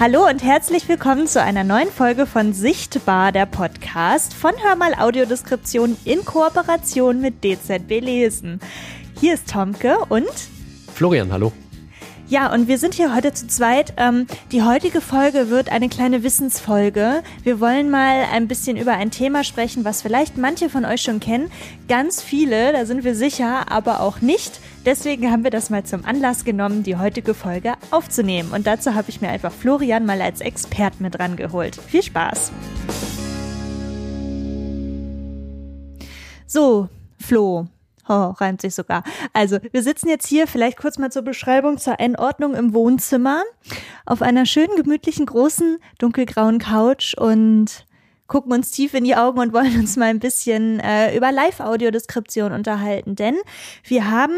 Hallo und herzlich willkommen zu einer neuen Folge von Sichtbar, der Podcast von Hörmal Audiodeskription in Kooperation mit DZB Lesen. Hier ist Tomke und Florian, hallo. Ja, und wir sind hier heute zu zweit. Ähm, die heutige Folge wird eine kleine Wissensfolge. Wir wollen mal ein bisschen über ein Thema sprechen, was vielleicht manche von euch schon kennen. Ganz viele, da sind wir sicher, aber auch nicht. Deswegen haben wir das mal zum Anlass genommen, die heutige Folge aufzunehmen. Und dazu habe ich mir einfach Florian mal als Expert mit rangeholt. Viel Spaß! So, Flo, Oh, reimt sich sogar. Also, wir sitzen jetzt hier vielleicht kurz mal zur Beschreibung, zur Einordnung im Wohnzimmer auf einer schönen, gemütlichen, großen, dunkelgrauen Couch und gucken uns tief in die Augen und wollen uns mal ein bisschen äh, über Live-Audiodeskription unterhalten. Denn wir haben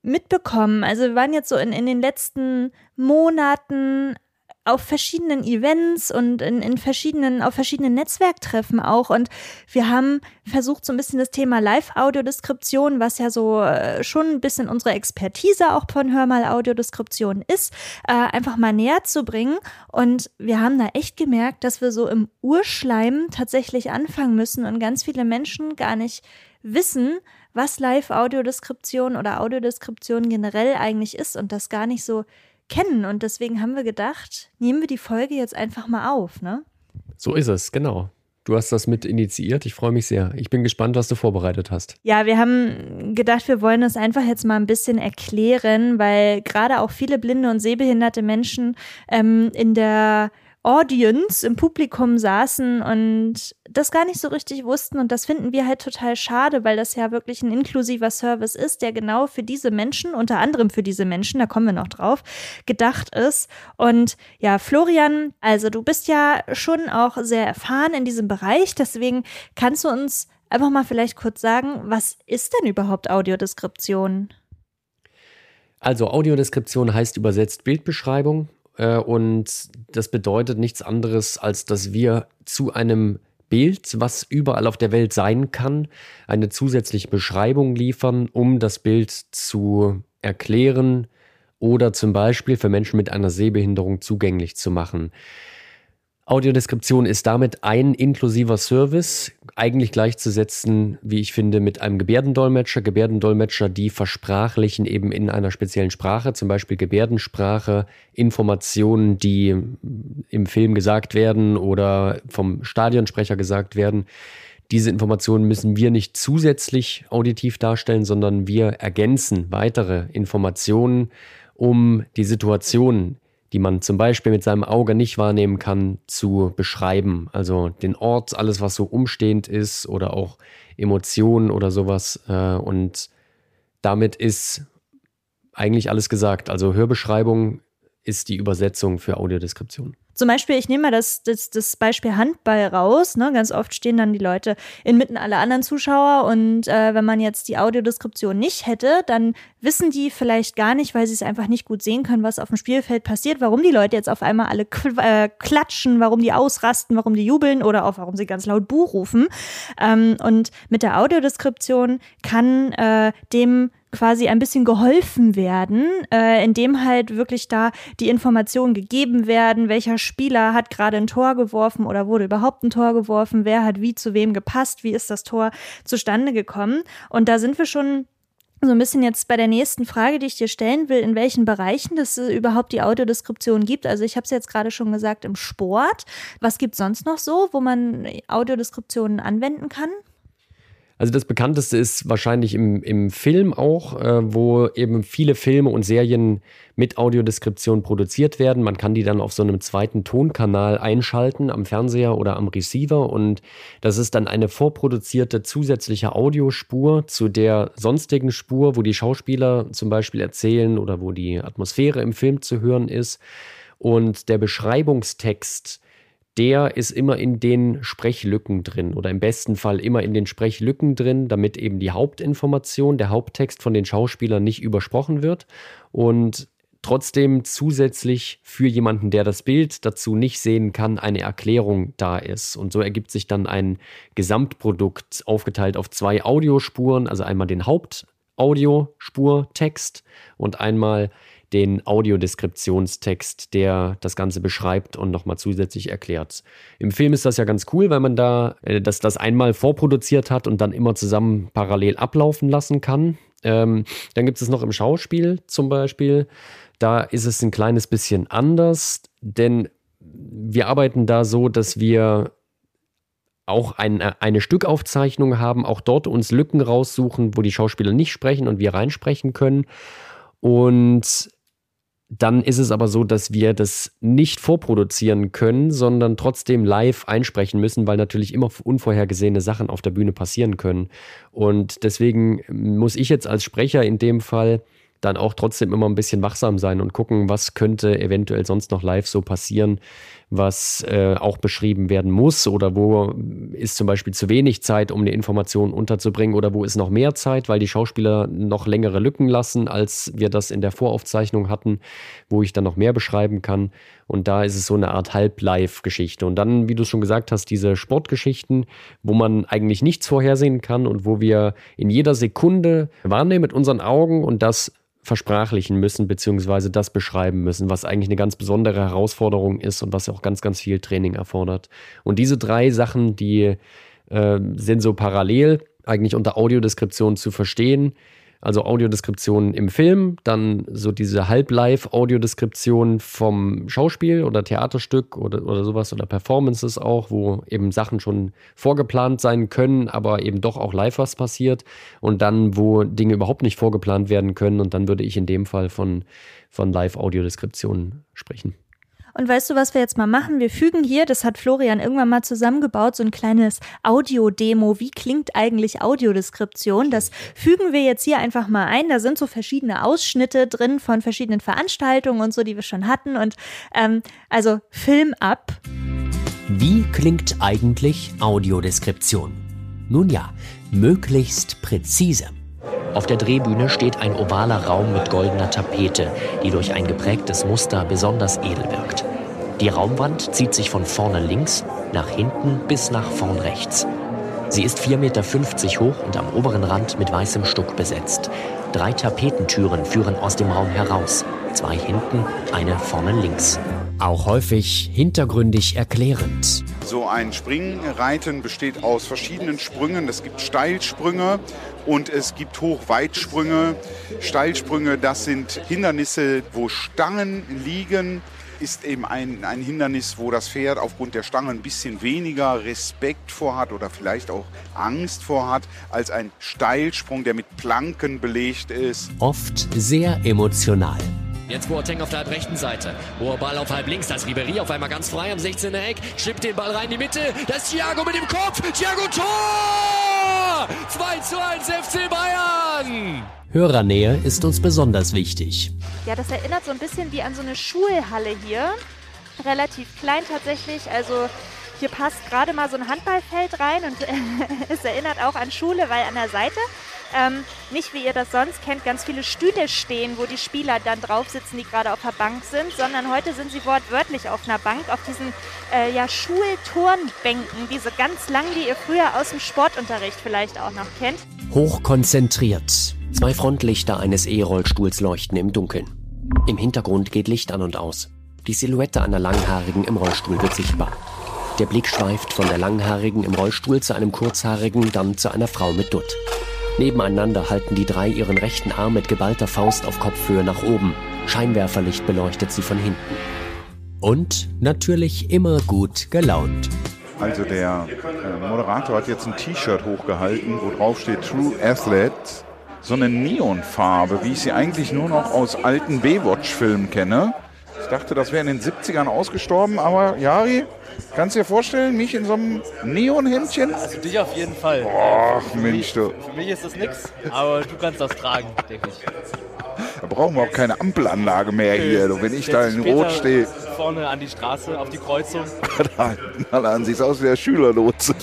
mitbekommen, also wir waren jetzt so in, in den letzten Monaten auf verschiedenen Events und in, in verschiedenen, auf verschiedenen Netzwerktreffen auch. Und wir haben versucht, so ein bisschen das Thema Live-Audiodeskription, was ja so äh, schon ein bisschen unsere Expertise auch von Hörmal Audiodeskription ist, äh, einfach mal näher zu bringen. Und wir haben da echt gemerkt, dass wir so im Urschleim tatsächlich anfangen müssen und ganz viele Menschen gar nicht wissen, was Live-Audiodeskription oder Audiodeskription generell eigentlich ist und das gar nicht so kennen. Und deswegen haben wir gedacht, nehmen wir die Folge jetzt einfach mal auf, ne? So ist es, genau. Du hast das mit initiiert. Ich freue mich sehr. Ich bin gespannt, was du vorbereitet hast. Ja, wir haben gedacht, wir wollen das einfach jetzt mal ein bisschen erklären, weil gerade auch viele blinde und sehbehinderte Menschen ähm, in der Audience im Publikum saßen und das gar nicht so richtig wussten. Und das finden wir halt total schade, weil das ja wirklich ein inklusiver Service ist, der genau für diese Menschen, unter anderem für diese Menschen, da kommen wir noch drauf, gedacht ist. Und ja, Florian, also du bist ja schon auch sehr erfahren in diesem Bereich, deswegen kannst du uns einfach mal vielleicht kurz sagen, was ist denn überhaupt Audiodeskription? Also Audiodeskription heißt übersetzt Bildbeschreibung. Äh, und das bedeutet nichts anderes, als dass wir zu einem Bild, was überall auf der Welt sein kann, eine zusätzliche Beschreibung liefern, um das Bild zu erklären oder zum Beispiel für Menschen mit einer Sehbehinderung zugänglich zu machen. Audiodeskription ist damit ein inklusiver Service, eigentlich gleichzusetzen, wie ich finde, mit einem Gebärdendolmetscher. Gebärdendolmetscher, die versprachlichen eben in einer speziellen Sprache, zum Beispiel Gebärdensprache, Informationen, die im Film gesagt werden oder vom Stadionsprecher gesagt werden. Diese Informationen müssen wir nicht zusätzlich auditiv darstellen, sondern wir ergänzen weitere Informationen, um die Situation die man zum Beispiel mit seinem Auge nicht wahrnehmen kann, zu beschreiben. Also den Ort, alles, was so umstehend ist oder auch Emotionen oder sowas. Äh, und damit ist eigentlich alles gesagt. Also Hörbeschreibung ist die Übersetzung für Audiodeskription. Zum Beispiel, ich nehme mal das, das, das Beispiel Handball raus. Ne? Ganz oft stehen dann die Leute inmitten aller anderen Zuschauer und äh, wenn man jetzt die Audiodeskription nicht hätte, dann wissen die vielleicht gar nicht, weil sie es einfach nicht gut sehen können, was auf dem Spielfeld passiert, warum die Leute jetzt auf einmal alle äh, klatschen, warum die ausrasten, warum die jubeln oder auch warum sie ganz laut Buch rufen. Ähm, und mit der Audiodeskription kann äh, dem quasi ein bisschen geholfen werden, äh, indem halt wirklich da die Informationen gegeben werden, welcher Spieler hat gerade ein Tor geworfen oder wurde überhaupt ein Tor geworfen, wer hat wie zu wem gepasst, wie ist das Tor zustande gekommen. Und da sind wir schon so ein bisschen jetzt bei der nächsten Frage, die ich dir stellen will, in welchen Bereichen es überhaupt die Audiodeskription gibt. Also ich habe es jetzt gerade schon gesagt, im Sport. Was gibt sonst noch so, wo man Audiodeskriptionen anwenden kann? Also das bekannteste ist wahrscheinlich im, im Film auch, äh, wo eben viele Filme und Serien mit Audiodeskription produziert werden. Man kann die dann auf so einem zweiten Tonkanal einschalten, am Fernseher oder am Receiver. Und das ist dann eine vorproduzierte zusätzliche Audiospur zu der sonstigen Spur, wo die Schauspieler zum Beispiel erzählen oder wo die Atmosphäre im Film zu hören ist. Und der Beschreibungstext der ist immer in den Sprechlücken drin oder im besten Fall immer in den Sprechlücken drin, damit eben die Hauptinformation, der Haupttext von den Schauspielern nicht übersprochen wird und trotzdem zusätzlich für jemanden, der das Bild dazu nicht sehen kann, eine Erklärung da ist. Und so ergibt sich dann ein Gesamtprodukt aufgeteilt auf zwei Audiospuren, also einmal den Hauptaudiospurtext und einmal den Audiodeskriptionstext, der das Ganze beschreibt und nochmal zusätzlich erklärt. Im Film ist das ja ganz cool, weil man da äh, das, das einmal vorproduziert hat und dann immer zusammen parallel ablaufen lassen kann. Ähm, dann gibt es noch im Schauspiel zum Beispiel. Da ist es ein kleines bisschen anders, denn wir arbeiten da so, dass wir auch ein, eine Stückaufzeichnung haben, auch dort uns Lücken raussuchen, wo die Schauspieler nicht sprechen und wir reinsprechen können. Und dann ist es aber so, dass wir das nicht vorproduzieren können, sondern trotzdem live einsprechen müssen, weil natürlich immer unvorhergesehene Sachen auf der Bühne passieren können. Und deswegen muss ich jetzt als Sprecher in dem Fall dann auch trotzdem immer ein bisschen wachsam sein und gucken, was könnte eventuell sonst noch live so passieren, was äh, auch beschrieben werden muss oder wo ist zum Beispiel zu wenig Zeit, um eine Information unterzubringen oder wo ist noch mehr Zeit, weil die Schauspieler noch längere Lücken lassen, als wir das in der Voraufzeichnung hatten, wo ich dann noch mehr beschreiben kann. Und da ist es so eine Art Halb-Live-Geschichte. Und dann, wie du schon gesagt hast, diese Sportgeschichten, wo man eigentlich nichts vorhersehen kann und wo wir in jeder Sekunde wahrnehmen mit unseren Augen und das versprachlichen müssen, beziehungsweise das beschreiben müssen, was eigentlich eine ganz besondere Herausforderung ist und was auch ganz, ganz viel Training erfordert. Und diese drei Sachen, die äh, sind so parallel eigentlich unter Audiodeskription zu verstehen also Audiodeskription im Film, dann so diese Halb-Live-Audiodeskription vom Schauspiel oder Theaterstück oder, oder sowas oder Performances auch, wo eben Sachen schon vorgeplant sein können, aber eben doch auch live was passiert und dann, wo Dinge überhaupt nicht vorgeplant werden können und dann würde ich in dem Fall von, von Live-Audiodeskription sprechen. Und weißt du, was wir jetzt mal machen? Wir fügen hier, das hat Florian irgendwann mal zusammengebaut, so ein kleines Audio-Demo. Wie klingt eigentlich Audiodeskription? Das fügen wir jetzt hier einfach mal ein. Da sind so verschiedene Ausschnitte drin von verschiedenen Veranstaltungen und so, die wir schon hatten. Und ähm, also Film ab. Wie klingt eigentlich Audiodeskription? Nun ja, möglichst präzise. Auf der Drehbühne steht ein ovaler Raum mit goldener Tapete, die durch ein geprägtes Muster besonders edel wirkt. Die Raumwand zieht sich von vorne links nach hinten bis nach vorn rechts. Sie ist 4,50 Meter hoch und am oberen Rand mit weißem Stuck besetzt. Drei Tapetentüren führen aus dem Raum heraus. Zwei hinten, eine vorne links. Auch häufig hintergründig erklärend. So ein Springreiten besteht aus verschiedenen Sprüngen. Es gibt Steilsprünge und es gibt Hochweitsprünge. Steilsprünge, das sind Hindernisse, wo Stangen liegen ist eben ein, ein Hindernis, wo das Pferd aufgrund der Stange ein bisschen weniger Respekt vorhat oder vielleicht auch Angst vorhat, als ein Steilsprung, der mit Planken belegt ist. Oft sehr emotional. Jetzt Boateng auf der halb rechten Seite. Hoher Ball auf halb links. Da ist Ribery auf einmal ganz frei am 16er Eck. Schippt den Ball rein in die Mitte. Das ist Thiago mit dem Kopf. Thiago Tor! 2 zu 1 FC Bayern! Hörernähe ist uns besonders wichtig. Ja, das erinnert so ein bisschen wie an so eine Schulhalle hier. Relativ klein tatsächlich. Also hier passt gerade mal so ein Handballfeld rein und es erinnert auch an Schule, weil an der Seite ähm, nicht wie ihr das sonst kennt, ganz viele Stühle stehen, wo die Spieler dann drauf sitzen, die gerade auf der Bank sind, sondern heute sind sie wortwörtlich auf einer Bank, auf diesen äh, ja, Schulturnbänken, diese ganz lang, die ihr früher aus dem Sportunterricht vielleicht auch noch kennt. Hochkonzentriert. Zwei Frontlichter eines E-Rollstuhls leuchten im Dunkeln. Im Hintergrund geht Licht an und aus. Die Silhouette einer Langhaarigen im Rollstuhl wird sichtbar. Der Blick schweift von der Langhaarigen im Rollstuhl zu einem Kurzhaarigen, dann zu einer Frau mit Dutt. Nebeneinander halten die drei ihren rechten Arm mit geballter Faust auf Kopfhöhe nach oben. Scheinwerferlicht beleuchtet sie von hinten. Und natürlich immer gut gelaunt. Also der äh, Moderator hat jetzt ein T-Shirt hochgehalten, wo drauf steht True Athlete. So eine Neonfarbe, wie ich sie eigentlich nur noch aus alten Baywatch-Filmen kenne. Ich dachte, das wäre in den 70ern ausgestorben, aber Jari, kannst du dir vorstellen, mich in so einem Neonhemdchen? Also dich auf jeden Fall. Boah, Mensch, du. Für mich ist das nichts, aber du kannst das tragen, denke ich. Da brauchen wir auch keine Ampelanlage mehr hier, du, wenn ich da in Rot stehe. Vorne an die Straße, auf die Kreuzung. da, da sieht aus wie der Schülerlotse.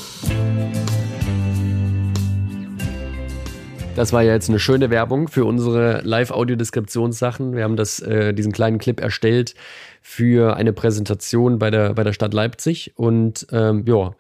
Das war ja jetzt eine schöne Werbung für unsere Live-Audiodeskriptionssachen. Wir haben das, äh, diesen kleinen Clip erstellt für eine Präsentation bei der, bei der Stadt Leipzig. Und ähm, ja,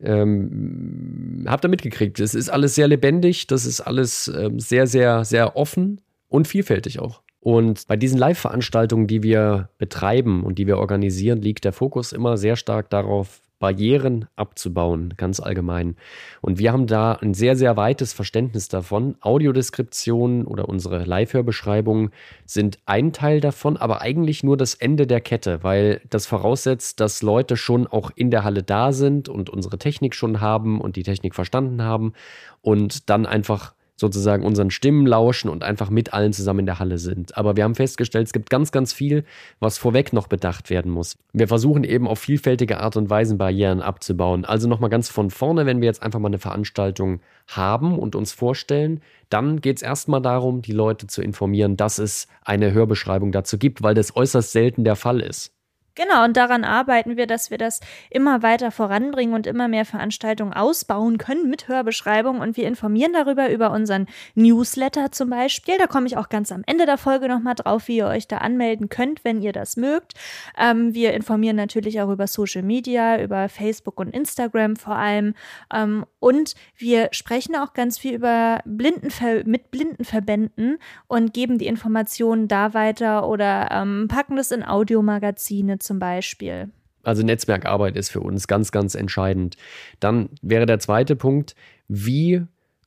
ähm, habt ihr mitgekriegt. Es ist alles sehr lebendig, das ist alles ähm, sehr, sehr, sehr offen und vielfältig auch. Und bei diesen Live-Veranstaltungen, die wir betreiben und die wir organisieren, liegt der Fokus immer sehr stark darauf, Barrieren abzubauen, ganz allgemein. Und wir haben da ein sehr, sehr weites Verständnis davon. Audiodeskriptionen oder unsere Live-Hörbeschreibungen sind ein Teil davon, aber eigentlich nur das Ende der Kette, weil das voraussetzt, dass Leute schon auch in der Halle da sind und unsere Technik schon haben und die Technik verstanden haben und dann einfach sozusagen unseren Stimmen lauschen und einfach mit allen zusammen in der Halle sind. Aber wir haben festgestellt, es gibt ganz, ganz viel, was vorweg noch bedacht werden muss. Wir versuchen eben auf vielfältige Art und Weise Barrieren abzubauen. Also nochmal ganz von vorne, wenn wir jetzt einfach mal eine Veranstaltung haben und uns vorstellen, dann geht es erstmal darum, die Leute zu informieren, dass es eine Hörbeschreibung dazu gibt, weil das äußerst selten der Fall ist. Genau, und daran arbeiten wir, dass wir das immer weiter voranbringen und immer mehr Veranstaltungen ausbauen können mit Hörbeschreibung. Und wir informieren darüber über unseren Newsletter zum Beispiel. Da komme ich auch ganz am Ende der Folge nochmal drauf, wie ihr euch da anmelden könnt, wenn ihr das mögt. Ähm, wir informieren natürlich auch über Social Media, über Facebook und Instagram vor allem. Ähm, und wir sprechen auch ganz viel über Blindenver mit Blindenverbänden und geben die Informationen da weiter oder ähm, packen das in Audiomagazine zum Beispiel. Also Netzwerkarbeit ist für uns ganz, ganz entscheidend. Dann wäre der zweite Punkt, wie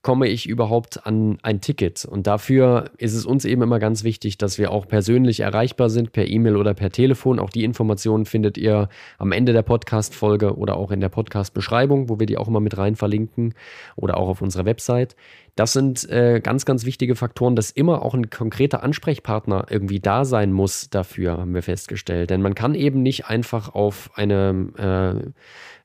komme ich überhaupt an ein Ticket? Und dafür ist es uns eben immer ganz wichtig, dass wir auch persönlich erreichbar sind, per E-Mail oder per Telefon. Auch die Informationen findet ihr am Ende der Podcast-Folge oder auch in der Podcast-Beschreibung, wo wir die auch immer mit rein verlinken oder auch auf unserer Website. Das sind äh, ganz, ganz wichtige Faktoren, dass immer auch ein konkreter Ansprechpartner irgendwie da sein muss dafür, haben wir festgestellt. Denn man kann eben nicht einfach auf eine äh,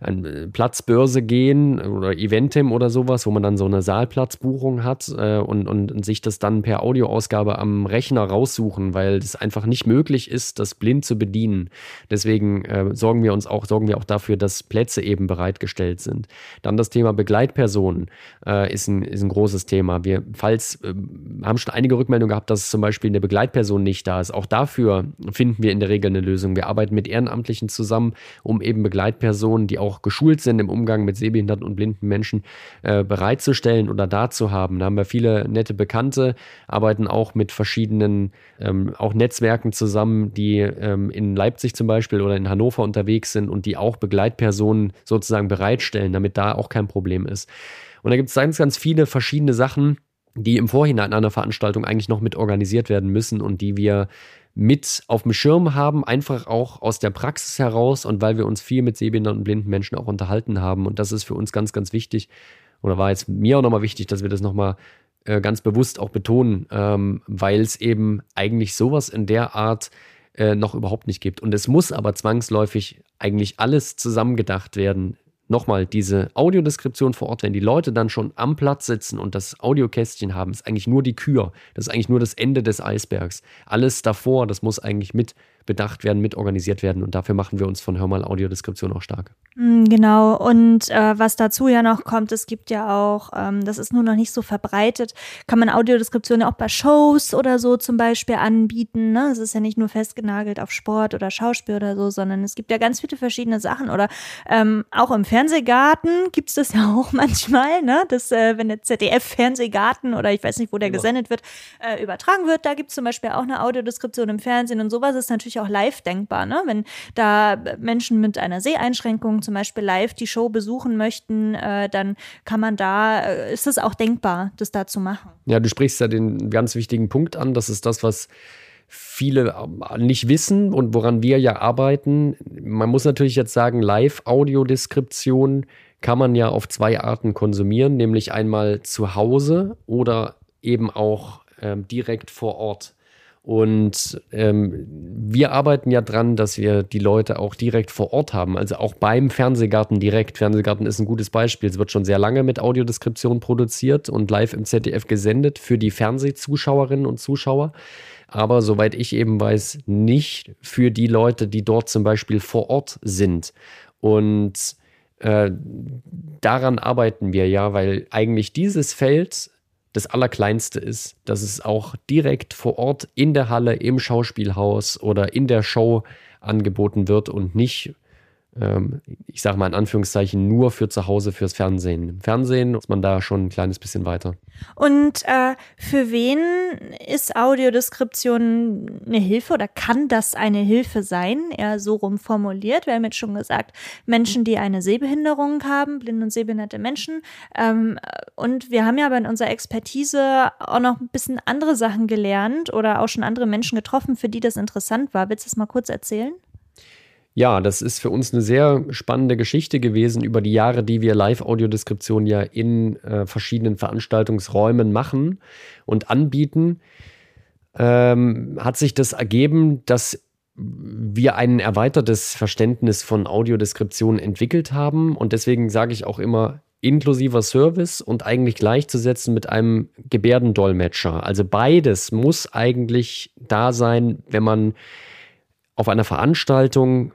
eine äh, Platzbörse gehen oder Eventim oder sowas, wo man dann so eine Saalplatzbuchung hat äh, und, und, sich das dann per Audioausgabe am Rechner raussuchen, weil es einfach nicht möglich ist, das blind zu bedienen. Deswegen äh, sorgen wir uns auch, sorgen wir auch dafür, dass Plätze eben bereitgestellt sind. Dann das Thema Begleitpersonen äh, ist, ein, ist ein großes Thema. Wir falls, äh, haben schon einige Rückmeldungen gehabt, dass zum Beispiel eine Begleitperson nicht da ist. Auch dafür finden wir in der Regel eine Lösung. Wir arbeiten mit Ehrenamtlichen zusammen, um eben Begleitpersonen, die auch auch geschult sind im Umgang mit sehbehinderten und blinden Menschen, äh, bereitzustellen oder da zu haben. Da haben wir viele nette Bekannte, arbeiten auch mit verschiedenen ähm, auch Netzwerken zusammen, die ähm, in Leipzig zum Beispiel oder in Hannover unterwegs sind und die auch Begleitpersonen sozusagen bereitstellen, damit da auch kein Problem ist. Und da gibt es ganz, ganz viele verschiedene Sachen, die im Vorhinein einer Veranstaltung eigentlich noch mit organisiert werden müssen und die wir mit auf dem Schirm haben, einfach auch aus der Praxis heraus und weil wir uns viel mit sehbehinderten und blinden Menschen auch unterhalten haben. Und das ist für uns ganz, ganz wichtig. Oder war jetzt mir auch nochmal wichtig, dass wir das nochmal äh, ganz bewusst auch betonen, ähm, weil es eben eigentlich sowas in der Art äh, noch überhaupt nicht gibt. Und es muss aber zwangsläufig eigentlich alles zusammengedacht werden nochmal, diese Audiodeskription vor Ort, wenn die Leute dann schon am Platz sitzen und das Audiokästchen haben, ist eigentlich nur die Kür. Das ist eigentlich nur das Ende des Eisbergs. Alles davor, das muss eigentlich mit bedacht werden, mit organisiert werden. Und dafür machen wir uns von Hörmal Audiodeskription auch stark. Mm, genau. Und äh, was dazu ja noch kommt, es gibt ja auch, ähm, das ist nur noch nicht so verbreitet, kann man Audiodeskription ja auch bei Shows oder so zum Beispiel anbieten. Ne? Es ist ja nicht nur festgenagelt auf Sport oder Schauspiel oder so, sondern es gibt ja ganz viele verschiedene Sachen. Oder ähm, auch im Fernsehgarten gibt es das ja auch manchmal, ne? dass äh, wenn der ZDF-Fernsehgarten oder ich weiß nicht, wo der ja. gesendet wird, äh, übertragen wird, da gibt es zum Beispiel auch eine Audiodeskription im Fernsehen und sowas ist natürlich auch live denkbar. Ne? Wenn da Menschen mit einer Seheinschränkung zum Beispiel live die Show besuchen möchten, äh, dann kann man da, äh, ist es auch denkbar, das da zu machen. Ja, du sprichst ja den ganz wichtigen Punkt an. Das ist das, was viele äh, nicht wissen und woran wir ja arbeiten. Man muss natürlich jetzt sagen, Live-Audiodeskription kann man ja auf zwei Arten konsumieren, nämlich einmal zu Hause oder eben auch ähm, direkt vor Ort. Und ähm, wir arbeiten ja dran, dass wir die Leute auch direkt vor Ort haben, also auch beim Fernsehgarten direkt. Fernsehgarten ist ein gutes Beispiel. Es wird schon sehr lange mit Audiodeskription produziert und live im ZDF gesendet für die Fernsehzuschauerinnen und Zuschauer. Aber soweit ich eben weiß, nicht für die Leute, die dort zum Beispiel vor Ort sind. Und äh, daran arbeiten wir ja, weil eigentlich dieses Feld das Allerkleinste ist, dass es auch direkt vor Ort in der Halle, im Schauspielhaus oder in der Show angeboten wird und nicht ich sage mal in Anführungszeichen, nur für zu Hause fürs Fernsehen. Im Fernsehen ist man da schon ein kleines bisschen weiter. Und äh, für wen ist Audiodeskription eine Hilfe oder kann das eine Hilfe sein? Eher so rum formuliert. Wir haben jetzt schon gesagt, Menschen, die eine Sehbehinderung haben, blinde und sehbehinderte Menschen. Ähm, und wir haben ja aber in unserer Expertise auch noch ein bisschen andere Sachen gelernt oder auch schon andere Menschen getroffen, für die das interessant war. Willst du das mal kurz erzählen? Ja, das ist für uns eine sehr spannende Geschichte gewesen über die Jahre, die wir Live-Audiodeskription ja in äh, verschiedenen Veranstaltungsräumen machen und anbieten. Ähm, hat sich das ergeben, dass wir ein erweitertes Verständnis von Audiodeskription entwickelt haben. Und deswegen sage ich auch immer, inklusiver Service und eigentlich gleichzusetzen mit einem Gebärdendolmetscher. Also beides muss eigentlich da sein, wenn man auf einer Veranstaltung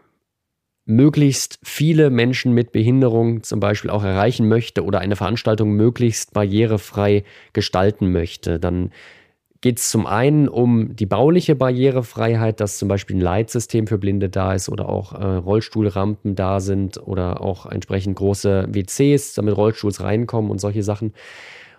möglichst viele Menschen mit Behinderung zum Beispiel auch erreichen möchte oder eine Veranstaltung möglichst barrierefrei gestalten möchte, dann geht es zum einen um die bauliche Barrierefreiheit, dass zum Beispiel ein Leitsystem für Blinde da ist oder auch äh, Rollstuhlrampen da sind oder auch entsprechend große WCs, damit Rollstuhls reinkommen und solche Sachen.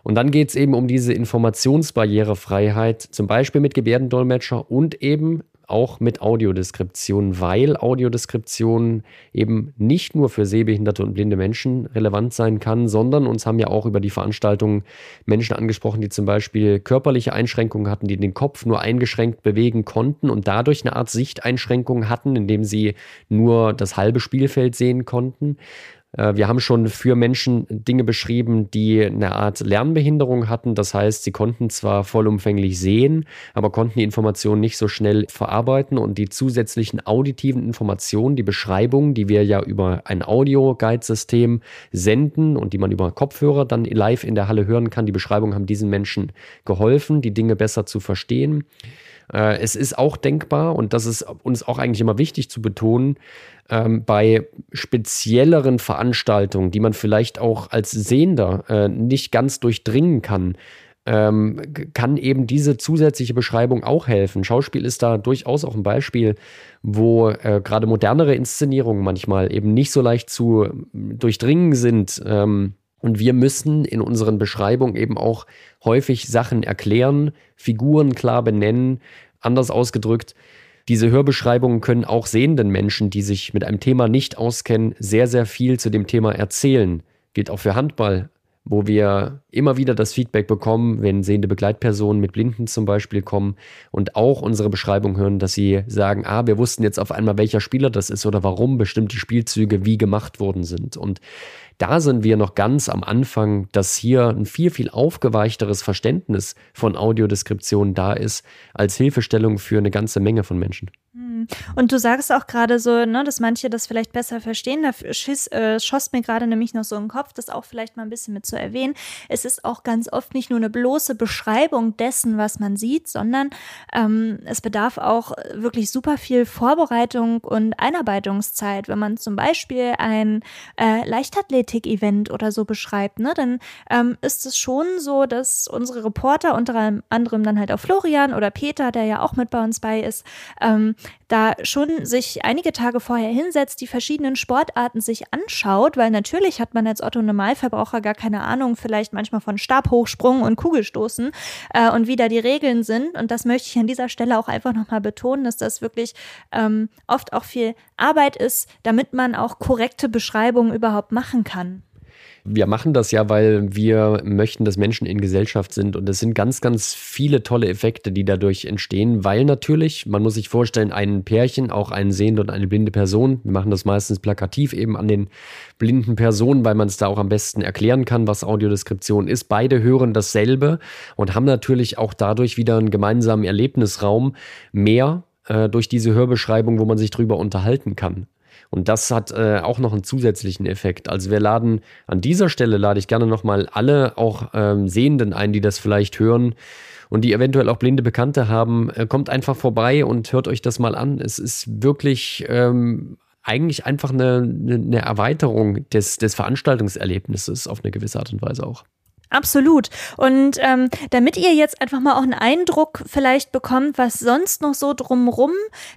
Und dann geht es eben um diese Informationsbarrierefreiheit, zum Beispiel mit Gebärdendolmetscher und eben auch mit Audiodeskription, weil Audiodeskription eben nicht nur für sehbehinderte und blinde Menschen relevant sein kann, sondern uns haben ja auch über die Veranstaltung Menschen angesprochen, die zum Beispiel körperliche Einschränkungen hatten, die den Kopf nur eingeschränkt bewegen konnten und dadurch eine Art Sichteinschränkung hatten, indem sie nur das halbe Spielfeld sehen konnten. Äh, wir haben schon für Menschen Dinge beschrieben, die eine Art Lernbehinderung hatten. Das heißt, sie konnten zwar vollumfänglich sehen, aber konnten die Informationen nicht so schnell verarbeiten und die zusätzlichen auditiven Informationen, die Beschreibungen, die wir ja über ein Audio-Guide-System senden und die man über Kopfhörer dann live in der Halle hören kann, die Beschreibungen haben diesen Menschen geholfen, die Dinge besser zu verstehen. Äh, es ist auch denkbar, und das ist uns auch eigentlich immer wichtig zu betonen, ähm, bei spezielleren Veranstaltungen, die man vielleicht auch als Sehender äh, nicht ganz durchdringen kann, ähm, kann eben diese zusätzliche Beschreibung auch helfen. Schauspiel ist da durchaus auch ein Beispiel, wo äh, gerade modernere Inszenierungen manchmal eben nicht so leicht zu durchdringen sind. Ähm, und wir müssen in unseren Beschreibungen eben auch häufig Sachen erklären, Figuren klar benennen, anders ausgedrückt. Diese Hörbeschreibungen können auch sehenden Menschen, die sich mit einem Thema nicht auskennen, sehr, sehr viel zu dem Thema erzählen. Gilt auch für Handball, wo wir immer wieder das Feedback bekommen, wenn sehende Begleitpersonen mit Blinden zum Beispiel kommen und auch unsere Beschreibung hören, dass sie sagen, ah, wir wussten jetzt auf einmal, welcher Spieler das ist oder warum bestimmte Spielzüge wie gemacht worden sind. Und da sind wir noch ganz am Anfang, dass hier ein viel, viel aufgeweichteres Verständnis von Audiodeskription da ist, als Hilfestellung für eine ganze Menge von Menschen. Hm. Und du sagst auch gerade so, ne, dass manche das vielleicht besser verstehen. Da schiss, äh, schoss mir gerade nämlich noch so im Kopf, das auch vielleicht mal ein bisschen mit zu erwähnen. Es ist auch ganz oft nicht nur eine bloße Beschreibung dessen, was man sieht, sondern ähm, es bedarf auch wirklich super viel Vorbereitung und Einarbeitungszeit. Wenn man zum Beispiel ein äh, Leichtathletik-Event oder so beschreibt, ne, dann ähm, ist es schon so, dass unsere Reporter, unter anderem dann halt auch Florian oder Peter, der ja auch mit bei uns bei ist, ähm, da schon sich einige Tage vorher hinsetzt, die verschiedenen Sportarten sich anschaut, weil natürlich hat man als Otto Normalverbraucher gar keine Ahnung, vielleicht manchmal von Stabhochsprung und Kugelstoßen äh, und wie da die Regeln sind. Und das möchte ich an dieser Stelle auch einfach nochmal betonen, dass das wirklich ähm, oft auch viel Arbeit ist, damit man auch korrekte Beschreibungen überhaupt machen kann. Wir machen das ja, weil wir möchten, dass Menschen in Gesellschaft sind. Und es sind ganz, ganz viele tolle Effekte, die dadurch entstehen, weil natürlich, man muss sich vorstellen, ein Pärchen, auch ein sehende und eine blinde Person, wir machen das meistens plakativ eben an den blinden Personen, weil man es da auch am besten erklären kann, was Audiodeskription ist. Beide hören dasselbe und haben natürlich auch dadurch wieder einen gemeinsamen Erlebnisraum mehr äh, durch diese Hörbeschreibung, wo man sich drüber unterhalten kann. Und das hat äh, auch noch einen zusätzlichen Effekt. Also wir laden an dieser Stelle lade ich gerne nochmal alle auch ähm, Sehenden ein, die das vielleicht hören und die eventuell auch blinde Bekannte haben. Äh, kommt einfach vorbei und hört euch das mal an. Es ist wirklich ähm, eigentlich einfach eine, eine Erweiterung des, des Veranstaltungserlebnisses auf eine gewisse Art und Weise auch. Absolut. Und ähm, damit ihr jetzt einfach mal auch einen Eindruck vielleicht bekommt, was sonst noch so drumrum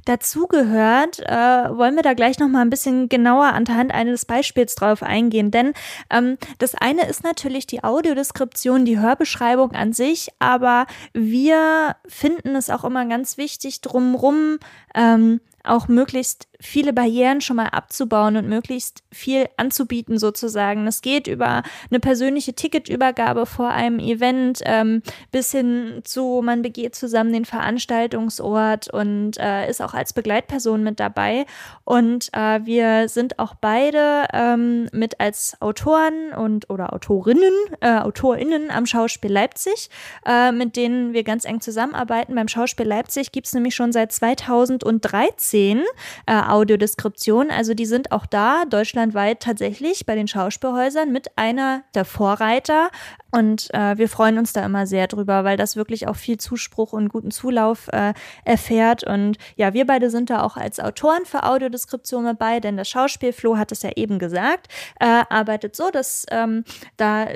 dazugehört, äh, wollen wir da gleich noch mal ein bisschen genauer anhand eines Beispiels drauf eingehen. Denn ähm, das eine ist natürlich die Audiodeskription, die Hörbeschreibung an sich, aber wir finden es auch immer ganz wichtig, drumrum ähm, auch möglichst viele Barrieren schon mal abzubauen und möglichst viel anzubieten sozusagen. Es geht über eine persönliche Ticketübergabe vor einem Event ähm, bis hin zu, man begeht zusammen den Veranstaltungsort und äh, ist auch als Begleitperson mit dabei. Und äh, wir sind auch beide ähm, mit als Autoren und oder Autorinnen, äh, AutorInnen am Schauspiel Leipzig, äh, mit denen wir ganz eng zusammenarbeiten. Beim Schauspiel Leipzig gibt es nämlich schon seit 2013 äh, Audiodeskription. Also die sind auch da deutschlandweit tatsächlich bei den Schauspielhäusern mit einer der Vorreiter. Und äh, wir freuen uns da immer sehr drüber, weil das wirklich auch viel Zuspruch und guten Zulauf äh, erfährt. Und ja, wir beide sind da auch als Autoren für Audiodeskription dabei, denn das Schauspiel, Flo hat es ja eben gesagt, äh, arbeitet so, dass ähm, da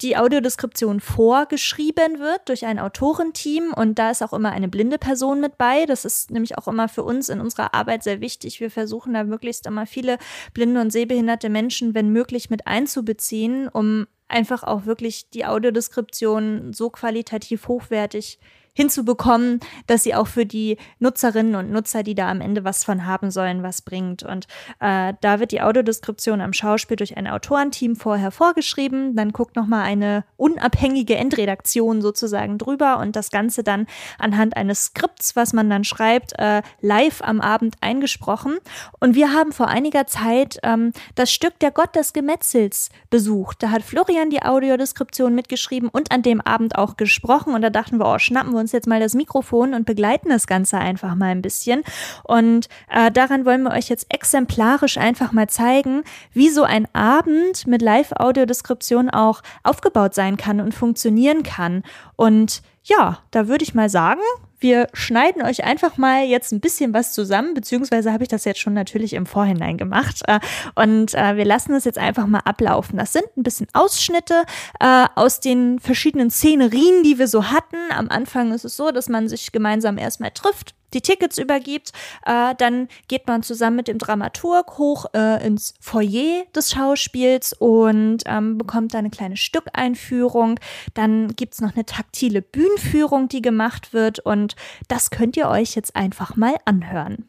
die Audiodeskription vorgeschrieben wird durch ein Autorenteam und da ist auch immer eine blinde Person mit bei. Das ist nämlich auch immer für uns in unserer Arbeit sehr wichtig. Wir versuchen da möglichst immer viele blinde und sehbehinderte Menschen, wenn möglich, mit einzubeziehen, um einfach auch wirklich die Audiodeskription so qualitativ hochwertig hinzubekommen, dass sie auch für die Nutzerinnen und Nutzer, die da am Ende was von haben sollen, was bringt. Und äh, da wird die Audiodeskription am Schauspiel durch ein Autorenteam vorher vorgeschrieben. Dann guckt nochmal eine unabhängige Endredaktion sozusagen drüber und das Ganze dann anhand eines Skripts, was man dann schreibt, äh, live am Abend eingesprochen. Und wir haben vor einiger Zeit ähm, das Stück Der Gott des Gemetzels besucht. Da hat Florian die Audiodeskription mitgeschrieben und an dem Abend auch gesprochen. Und da dachten wir, oh, schnappen wir uns jetzt mal das Mikrofon und begleiten das Ganze einfach mal ein bisschen. Und äh, daran wollen wir euch jetzt exemplarisch einfach mal zeigen, wie so ein Abend mit Live-Audiodeskription auch aufgebaut sein kann und funktionieren kann. Und ja, da würde ich mal sagen, wir schneiden euch einfach mal jetzt ein bisschen was zusammen, beziehungsweise habe ich das jetzt schon natürlich im Vorhinein gemacht. Äh, und äh, wir lassen es jetzt einfach mal ablaufen. Das sind ein bisschen Ausschnitte äh, aus den verschiedenen Szenerien, die wir so hatten. Am Anfang ist es so, dass man sich gemeinsam erstmal trifft, die Tickets übergibt. Äh, dann geht man zusammen mit dem Dramaturg hoch äh, ins Foyer des Schauspiels und ähm, bekommt da eine kleine Stückeinführung. Dann gibt's noch eine taktile Bühnenführung, die gemacht wird und das könnt ihr euch jetzt einfach mal anhören.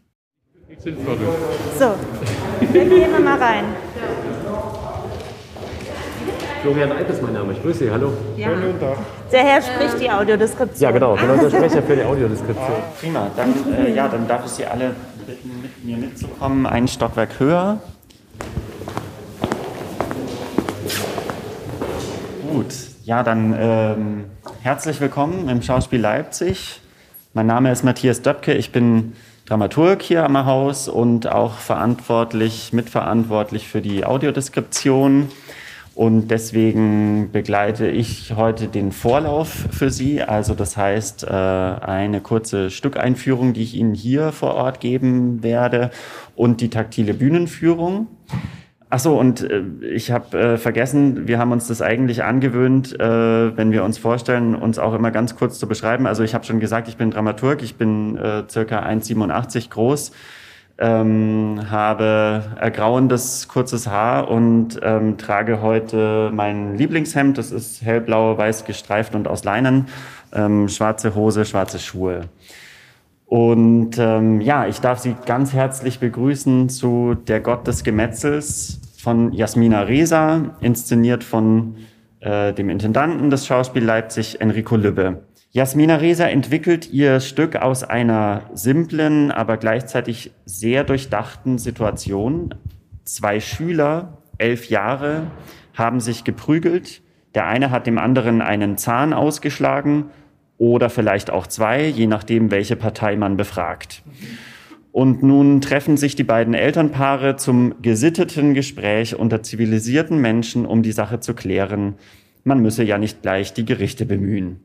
So, dann gehen wir mal rein. Florian Eib ist mein Name. Ich grüße Sie. Hallo. Ja. Der Herr spricht die Audiodeskription. Ja, genau. Ich bin unser Sprecher für die Audiodeskription. Prima, dann, äh, ja, dann darf ich Sie alle bitten, mit mir mitzukommen. Ein Stockwerk höher. Gut, ja, dann ähm, herzlich willkommen im Schauspiel Leipzig. Mein Name ist Matthias Döpke. Ich bin Dramaturg hier am Haus und auch verantwortlich, mitverantwortlich für die Audiodeskription. Und deswegen begleite ich heute den Vorlauf für Sie. Also das heißt, äh, eine kurze Stückeinführung, die ich Ihnen hier vor Ort geben werde und die taktile Bühnenführung. Ach so, und äh, ich habe äh, vergessen, wir haben uns das eigentlich angewöhnt, wenn wir uns vorstellen, uns auch immer ganz kurz zu beschreiben. Also ich habe schon gesagt, ich bin Dramaturg, ich bin circa 1,87 groß ähm, habe ergrauendes kurzes Haar und ähm, trage heute mein Lieblingshemd. Das ist hellblau, weiß gestreift und aus Leinen. Ähm, schwarze Hose, schwarze Schuhe. Und ähm, ja, ich darf Sie ganz herzlich begrüßen zu Der Gott des Gemetzels von Jasmina Reza, inszeniert von äh, dem Intendanten des Schauspiel Leipzig, Enrico Lübbe. Jasmina Reza entwickelt ihr Stück aus einer simplen, aber gleichzeitig sehr durchdachten Situation. Zwei Schüler, elf Jahre, haben sich geprügelt. Der eine hat dem anderen einen Zahn ausgeschlagen oder vielleicht auch zwei, je nachdem, welche Partei man befragt. Und nun treffen sich die beiden Elternpaare zum gesitteten Gespräch unter zivilisierten Menschen, um die Sache zu klären. Man müsse ja nicht gleich die Gerichte bemühen.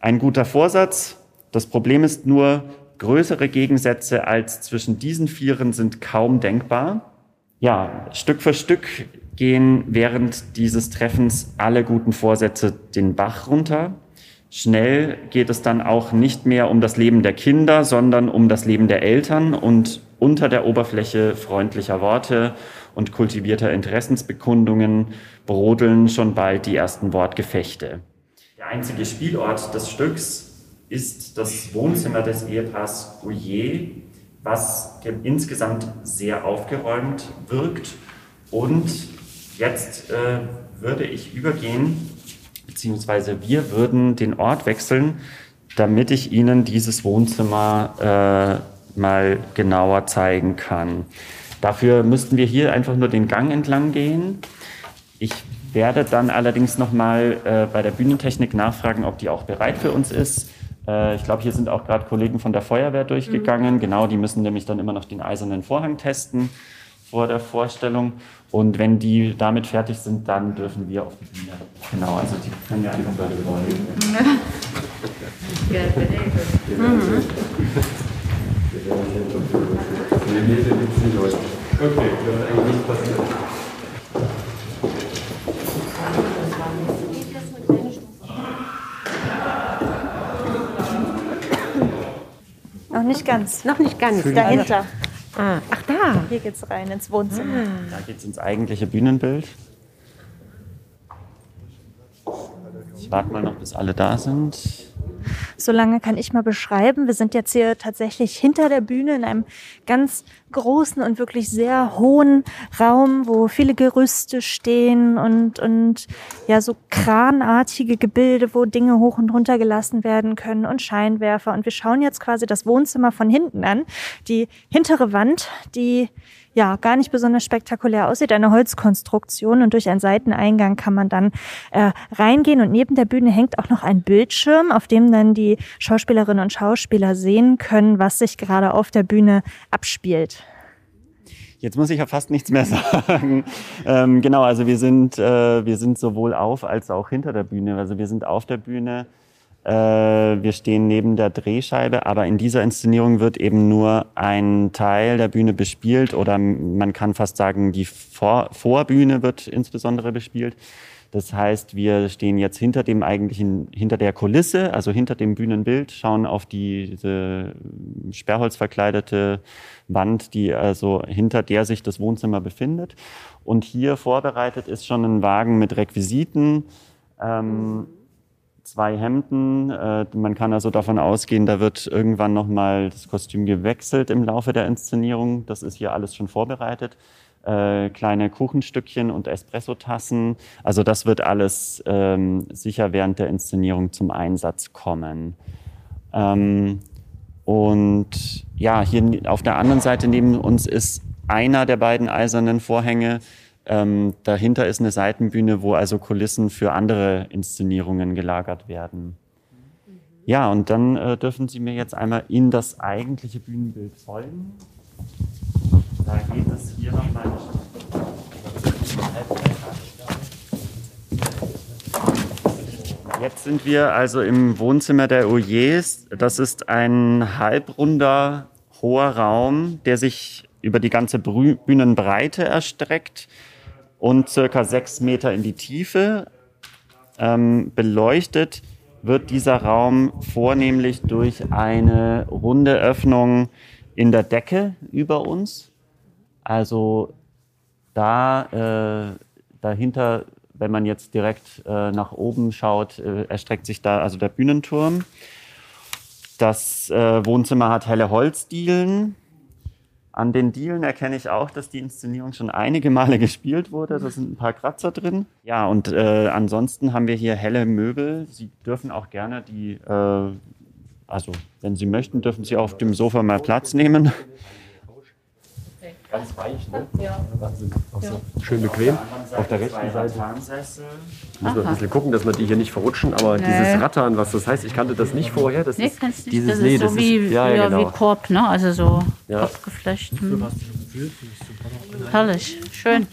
Ein guter Vorsatz. Das Problem ist nur, größere Gegensätze als zwischen diesen Vieren sind kaum denkbar. Ja, Stück für Stück gehen während dieses Treffens alle guten Vorsätze den Bach runter. Schnell geht es dann auch nicht mehr um das Leben der Kinder, sondern um das Leben der Eltern und unter der Oberfläche freundlicher Worte und kultivierter Interessensbekundungen brodeln schon bald die ersten Wortgefechte. Der einzige Spielort des Stücks ist das Wohnzimmer des Ehepaars Gouillet, was insgesamt sehr aufgeräumt wirkt. Und jetzt äh, würde ich übergehen beziehungsweise wir würden den Ort wechseln, damit ich Ihnen dieses Wohnzimmer äh, mal genauer zeigen kann. Dafür müssten wir hier einfach nur den Gang entlang gehen. Ich werde dann allerdings nochmal äh, bei der Bühnentechnik nachfragen, ob die auch bereit für uns ist. Äh, ich glaube, hier sind auch gerade Kollegen von der Feuerwehr durchgegangen. Mhm. Genau, die müssen nämlich dann immer noch den eisernen Vorhang testen vor der Vorstellung. Und wenn die damit fertig sind, dann dürfen wir auf die Bühne. Genau, also die können wir einfach dort wollen. Okay, das ist eigentlich nicht passiert. Noch nicht ganz. Noch nicht ganz. Dahinter. Ah, ach da. Hier geht's rein ins Wohnzimmer. Da geht's ins eigentliche Bühnenbild. Ich warte mal noch, bis alle da sind. Solange kann ich mal beschreiben. Wir sind jetzt hier tatsächlich hinter der Bühne in einem ganz großen und wirklich sehr hohen Raum, wo viele Gerüste stehen und, und ja, so kranartige Gebilde, wo Dinge hoch und runter gelassen werden können und Scheinwerfer. Und wir schauen jetzt quasi das Wohnzimmer von hinten an. Die hintere Wand, die ja gar nicht besonders spektakulär aussieht, eine Holzkonstruktion und durch einen Seiteneingang kann man dann äh, reingehen und neben der Bühne hängt auch noch ein Bildschirm, auf dem dann die Schauspielerinnen und Schauspieler sehen können, was sich gerade auf der Bühne abspielt. Jetzt muss ich ja fast nichts mehr sagen. Ähm, genau, also wir sind, äh, wir sind sowohl auf als auch hinter der Bühne. Also wir sind auf der Bühne wir stehen neben der Drehscheibe, aber in dieser Inszenierung wird eben nur ein Teil der Bühne bespielt oder man kann fast sagen, die Vor Vorbühne wird insbesondere bespielt. Das heißt, wir stehen jetzt hinter dem eigentlichen, hinter der Kulisse, also hinter dem Bühnenbild, schauen auf die, diese sperrholzverkleidete Wand, die also hinter der sich das Wohnzimmer befindet. Und hier vorbereitet ist schon ein Wagen mit Requisiten. Ähm, zwei Hemden. Äh, man kann also davon ausgehen, da wird irgendwann nochmal das Kostüm gewechselt im Laufe der Inszenierung. Das ist hier alles schon vorbereitet. Äh, kleine Kuchenstückchen und Espressotassen. Also das wird alles ähm, sicher während der Inszenierung zum Einsatz kommen. Ähm, und ja, hier auf der anderen Seite neben uns ist einer der beiden eisernen Vorhänge ähm, dahinter ist eine Seitenbühne, wo also Kulissen für andere Inszenierungen gelagert werden. Ja, und dann äh, dürfen Sie mir jetzt einmal in das eigentliche Bühnenbild folgen. Da geht es hier nochmal. Jetzt sind wir also im Wohnzimmer der Ouyers. Das ist ein halbrunder, hoher Raum, der sich über die ganze Bühnenbreite erstreckt und circa sechs Meter in die Tiefe. Ähm, beleuchtet wird dieser Raum vornehmlich durch eine runde Öffnung in der Decke über uns. Also da äh, dahinter, wenn man jetzt direkt äh, nach oben schaut, äh, erstreckt sich da also der Bühnenturm. Das äh, Wohnzimmer hat helle Holzdielen an den Dielen erkenne ich auch, dass die Inszenierung schon einige Male gespielt wurde. Da sind ein paar Kratzer drin. Ja, und äh, ansonsten haben wir hier helle Möbel. Sie dürfen auch gerne die, äh, also wenn Sie möchten, dürfen Sie auf dem Sofa mal Platz nehmen. Ganz weich, ne? Ja. Wahnsinn. Auch so schön bequem. Auf der rechten Seite. Muss man ein bisschen gucken, dass wir die hier nicht verrutschen, aber nee. dieses Rattern, was das heißt, ich kannte das nicht vorher. Das nee, ist kannst dieses, das ist nee, das so wie, ist, ja, ja, genau. wie Korb, ne? Also so ja. Kopfgeflecht. Hm. Herrlich, schön.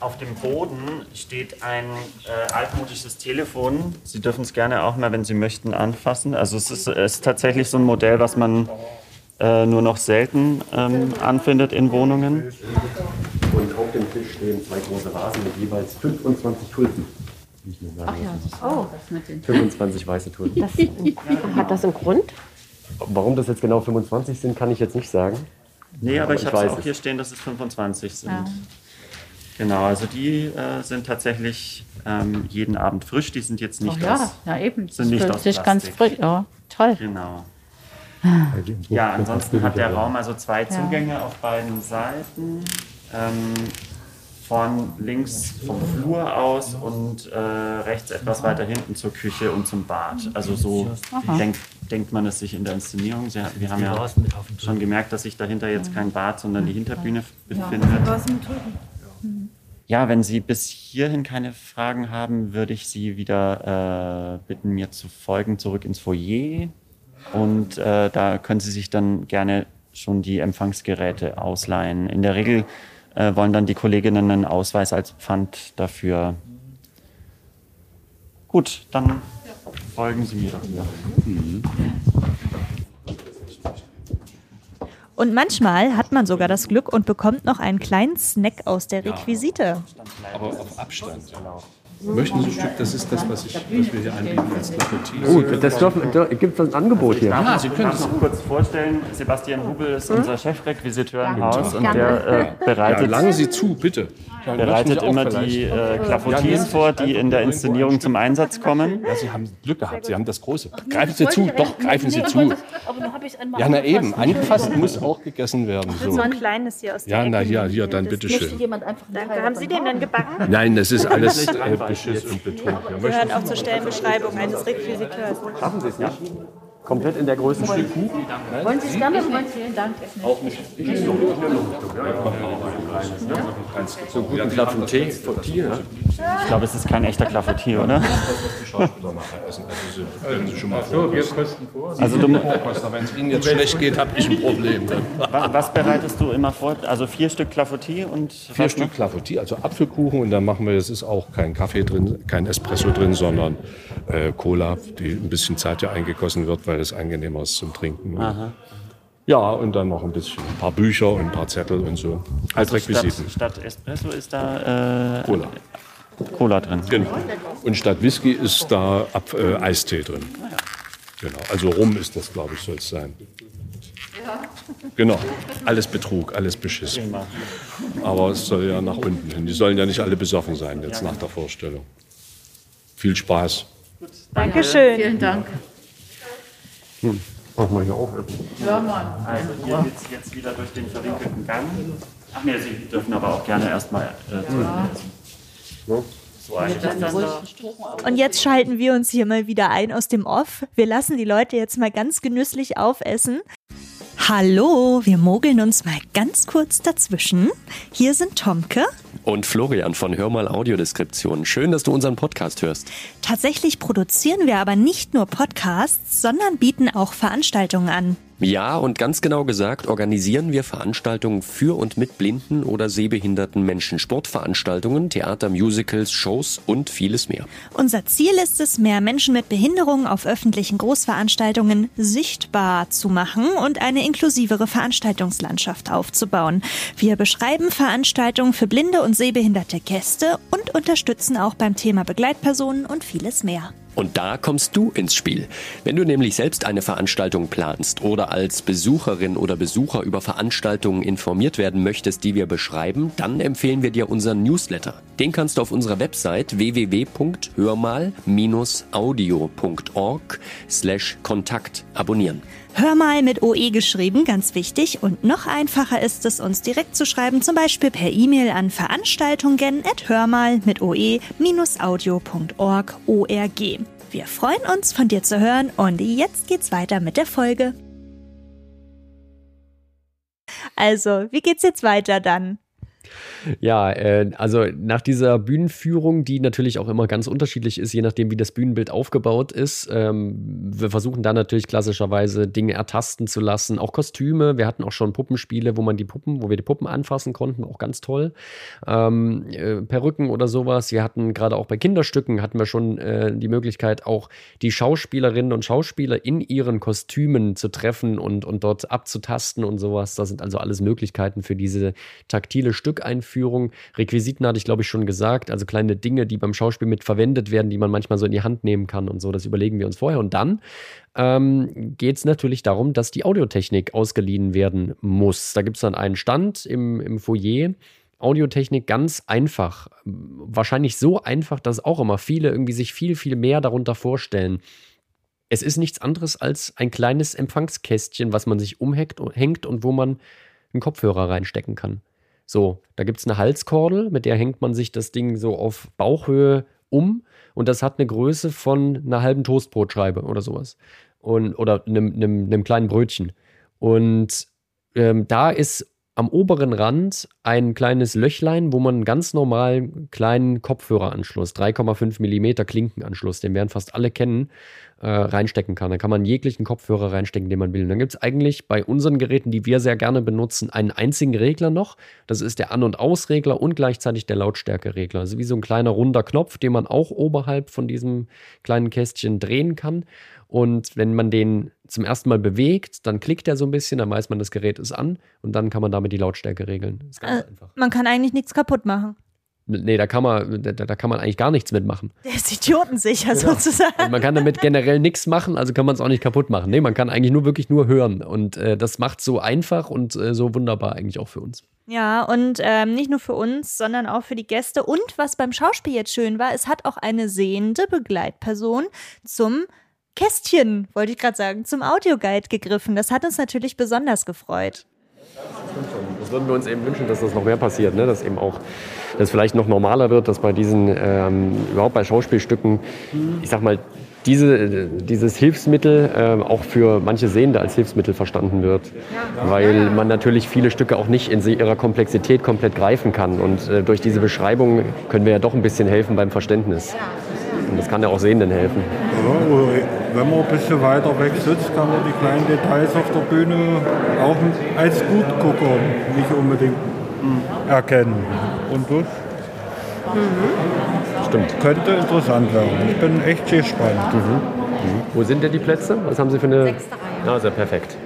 Auf dem Boden steht ein äh, altmodisches Telefon. Sie dürfen es gerne auch mal, wenn Sie möchten, anfassen. Also es ist, es ist tatsächlich so ein Modell, was man äh, nur noch selten ähm, anfindet in Wohnungen. Und auf dem Tisch stehen zwei große Vasen mit jeweils 25 Tulpen. Ach ja, das oh, das mit den 25 weiße Tulpen. Das, hat das einen Grund? Warum das jetzt genau 25 sind, kann ich jetzt nicht sagen. Nee, aber, Aber ich ich habe weiß auch es. hier stehen, dass es 25 sind. Ja. Genau, also die äh, sind tatsächlich ähm, jeden Abend frisch. Die sind jetzt nicht Ach ja, aus. ja eben. Sind nicht aus sich ganz Plastik. frisch. Ja, toll. Genau. Ja, ansonsten hat der Raum also zwei Zugänge auf beiden Seiten. Ähm, von links vom Flur aus und äh, rechts etwas weiter hinten zur Küche und zum Bad. Also so denkt, denkt man es sich in der Inszenierung. Sie, wir haben ja schon gemerkt, dass sich dahinter jetzt kein Bad, sondern die Hinterbühne befindet. Ja, wenn Sie bis hierhin keine Fragen haben, würde ich Sie wieder äh, bitten, mir zu folgen, zurück ins Foyer. Und äh, da können Sie sich dann gerne schon die Empfangsgeräte ausleihen. In der Regel äh, wollen dann die Kolleginnen einen Ausweis als Pfand dafür. Gut, dann folgen Sie mir doch wieder. Und manchmal hat man sogar das Glück und bekommt noch einen kleinen Snack aus der Requisite. Aber auf Abstand. Möchten Sie ein Stück? Das ist das, was, ich, was wir hier anbieten als Clafoutis. Gut, das dürfen, gibt es ein Angebot hier. Darf, Sie ich können es- noch kurz vorstellen, Sebastian Hubel ist unser Chefrequisiteur im Haus und der äh, Ja, bereitet langen Sie zu, bitte. Dann möchten bereitet immer die äh, Ja, Sie vor, die in der Inszenierung zum Einsatz kommen. Ja, Sie haben Glück gehabt. Sie haben das Große. Greifen Sie zu, doch, greifen Sie zu. Dann Ja, na eben, angefasst muss auch gegessen werden. So. ein kleines hier aus der Ja, na Ecke hier, dann bitteschön. Danke. Haben Sie den denn gebacken? Nein, das ist alles äh, Beschiss und Betrug. Gehört auch zur Stellenbeschreibung eines Requisiteurs. Schaffen Sie es nicht? Komplett in der Größe. Wollen Sie es gerne? Vielen Dank. So guten Clafoutis. Foutis, Ich glaube, es ist kein echter Clafoutis, oder? Vor. Also du, Wenn es Ihnen jetzt schlecht geht, habe ich ein Problem. Wa- was bereitest du immer vor? Also vier Stück Clafoutis und Vier Stück Clafoutis, also Apfelkuchen und dann machen wir, es ist auch kein Kaffee drin, kein Espresso drin, sondern äh, Cola, die ein bisschen Zeit ja eingegossen wird, weil es angenehmer ist zum Trinken. Ja, und dann noch ein bisschen, ein paar Bücher und ein paar Zettel und so. Als Also statt, Requisiten. statt Espresso ist da äh, Cola. Cola drin. Genau. Und statt Whisky ist da Ab äh, Eistee drin. Genau. Also Rum ist das, glaube ich, soll es sein. Genau. Alles Betrug, alles Beschiss. Aber es soll ja nach unten hin. Die sollen ja nicht alle besoffen sein jetzt nach der Vorstellung. Viel Spaß. Dankeschön. Vielen Dank. Machen wir hier auch. Hör mal. Also hier geht es jetzt wieder durch den verwinkelten Gang. Ach nee, Sie dürfen aber auch gerne erstmal äh, zurücksetzen. So eigentlich. Und jetzt schalten wir uns hier mal wieder ein aus dem Off. Wir lassen die Leute jetzt mal ganz genüsslich aufessen. Hallo, wir mogeln uns mal ganz kurz dazwischen. Hier sind Tomke. Und Florian von Hör mal Audiodeskription. Schön, dass du unseren Podcast hörst. Tatsächlich produzieren wir aber nicht nur Podcasts, sondern bieten auch Veranstaltungen an. Ja, und ganz genau gesagt organisieren wir Veranstaltungen für und mit blinden oder sehbehinderten Menschen. Sportveranstaltungen, Theater, Musicals, Shows und vieles mehr. Unser Ziel ist es, mehr Menschen mit Behinderungen auf öffentlichen Großveranstaltungen sichtbar zu machen und eine inklusivere Veranstaltungslandschaft aufzubauen. Wir beschreiben Veranstaltungen für blinde und sehbehinderte Gäste und unterstützen auch beim Thema Begleitpersonen und vieles mehr. Und da kommst du ins Spiel. Wenn du nämlich selbst eine Veranstaltung planst oder als Besucherin oder Besucher über Veranstaltungen informiert werden möchtest, die wir beschreiben, dann empfehlen wir dir unseren Newsletter. Den kannst du auf unserer Website www.hörmal-audio.org slash Kontakt abonnieren. Hör mal mit OE geschrieben, ganz wichtig. Und noch einfacher ist es, uns direkt zu schreiben, zum Beispiel per E-Mail an veranstaltungen.hörmal mit oe-audio.org. ORG. Wir freuen uns, von dir zu hören und jetzt geht's weiter mit der Folge. Also, wie geht's jetzt weiter dann? Ja, äh, also nach dieser Bühnenführung, die natürlich auch immer ganz unterschiedlich ist, je nachdem, wie das Bühnenbild aufgebaut ist. Ähm, wir versuchen da natürlich klassischerweise Dinge ertasten zu lassen, auch Kostüme. Wir hatten auch schon Puppenspiele, wo man die Puppen, wo wir die Puppen anfassen konnten, auch ganz toll. Ähm, äh, Perücken oder sowas. Wir hatten gerade auch bei Kinderstücken hatten wir schon äh, die Möglichkeit, auch die Schauspielerinnen und Schauspieler in ihren Kostümen zu treffen und, und dort abzutasten und sowas. Das sind also alles Möglichkeiten für diese taktile Stücke. Stückeinführung. Requisiten hatte ich, glaube ich, schon gesagt. Also kleine Dinge, die beim Schauspiel mit verwendet werden, die man manchmal so in die Hand nehmen kann und so. Das überlegen wir uns vorher. Und dann ähm, geht es natürlich darum, dass die Audiotechnik ausgeliehen werden muss. Da gibt es dann einen Stand im, im Foyer. Audiotechnik ganz einfach. Wahrscheinlich so einfach, dass auch immer viele irgendwie sich viel, viel mehr darunter vorstellen. Es ist nichts anderes als ein kleines Empfangskästchen, was man sich umhängt und wo man einen Kopfhörer reinstecken kann. So, da gibt es eine Halskordel, mit der hängt man sich das Ding so auf Bauchhöhe um und das hat eine Größe von einer halben Toastbrotscheibe oder sowas. Und, oder einem, einem, einem kleinen Brötchen. Und ähm, da ist am oberen Rand ein kleines Löchlein, wo man einen ganz normalen kleinen Kopfhöreranschluss, 3,5 mm Klinkenanschluss, den werden fast alle kennen, äh, reinstecken kann. Da kann man jeglichen Kopfhörer reinstecken, den man will. Und dann gibt es eigentlich bei unseren Geräten, die wir sehr gerne benutzen, einen einzigen Regler noch. Das ist der An- und Ausregler und gleichzeitig der Lautstärkeregler. Also wie so ein kleiner runder Knopf, den man auch oberhalb von diesem kleinen Kästchen drehen kann. Und wenn man den zum ersten Mal bewegt, dann klickt er so ein bisschen, dann weiß man, das Gerät ist an und dann kann man damit die Lautstärke regeln. Ist ganz äh, einfach. Man kann eigentlich nichts kaputt machen. Nee, da kann man, da, da, kann man eigentlich gar nichts mitmachen. Der ist idiotensicher genau. sozusagen. Und man kann damit generell nichts machen, also kann man es auch nicht kaputt machen. Nee, man kann eigentlich nur wirklich nur hören. Und äh, das macht so einfach und äh, so wunderbar eigentlich auch für uns. Ja, und ähm, nicht nur für uns, sondern auch für die Gäste. Und was beim Schauspiel jetzt schön war, es hat auch eine sehende Begleitperson zum Kästchen, wollte ich gerade sagen, zum Audioguide gegriffen. Das hat uns natürlich besonders gefreut. Das würden wir uns eben wünschen, dass das noch mehr passiert, ne? dass eben auch das vielleicht noch normaler wird, dass bei diesen, ähm, überhaupt bei Schauspielstücken, ich sag mal, diese, dieses Hilfsmittel äh, auch für manche Sehende als Hilfsmittel verstanden wird. Weil man natürlich viele Stücke auch nicht in ihrer Komplexität komplett greifen kann. Und äh, durch diese Beschreibung können wir ja doch ein bisschen helfen beim Verständnis. Und das kann ja auch Sehenden helfen. Ja, wenn man ein bisschen weiter weg sitzt, kann man die kleinen Details auf der Bühne auch als Gutgucker nicht unbedingt erkennen. Und das mhm. Stimmt. könnte interessant werden. Ich bin echt gespannt. Mhm. Mhm. Wo sind denn die Plätze? Was haben Sie für eine? Sechste Reihe. Also perfekt.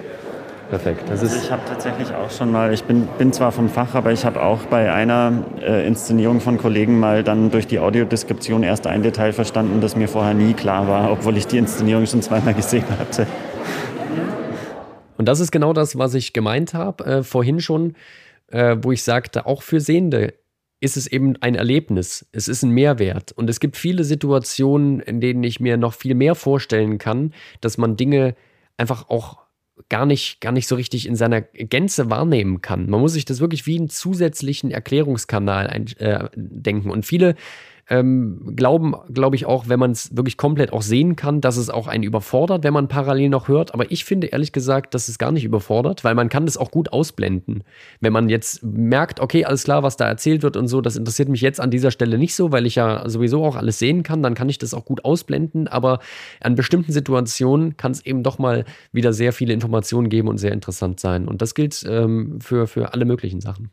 Perfekt. Das also ich habe tatsächlich auch schon mal, ich bin, bin zwar vom Fach, aber ich habe auch bei einer äh, Inszenierung von Kollegen mal dann durch die Audiodeskription erst ein Detail verstanden, das mir vorher nie klar war, obwohl ich die Inszenierung schon zweimal gesehen hatte. Und das ist genau das, was ich gemeint habe, äh, vorhin schon, äh, wo ich sagte, auch für Sehende ist es eben ein Erlebnis. Es ist ein Mehrwert. Und es gibt viele Situationen, in denen ich mir noch viel mehr vorstellen kann, dass man Dinge einfach auch gar nicht, gar nicht so richtig in seiner Gänze wahrnehmen kann. Man muss sich das wirklich wie einen zusätzlichen Erklärungskanal ein, äh, denken. Und viele ähm, glauben, glaube ich, auch, wenn man es wirklich komplett auch sehen kann, dass es auch einen überfordert, wenn man parallel noch hört. Aber ich finde ehrlich gesagt, dass es gar nicht überfordert, weil man kann das auch gut ausblenden. Wenn man jetzt merkt, okay, alles klar, was da erzählt wird und so, das interessiert mich jetzt an dieser Stelle nicht so, weil ich ja sowieso auch alles sehen kann, dann kann ich das auch gut ausblenden. Aber an bestimmten Situationen kann es eben doch mal wieder sehr viele Informationen geben und sehr interessant sein. Und das gilt ähm, für, für alle möglichen Sachen.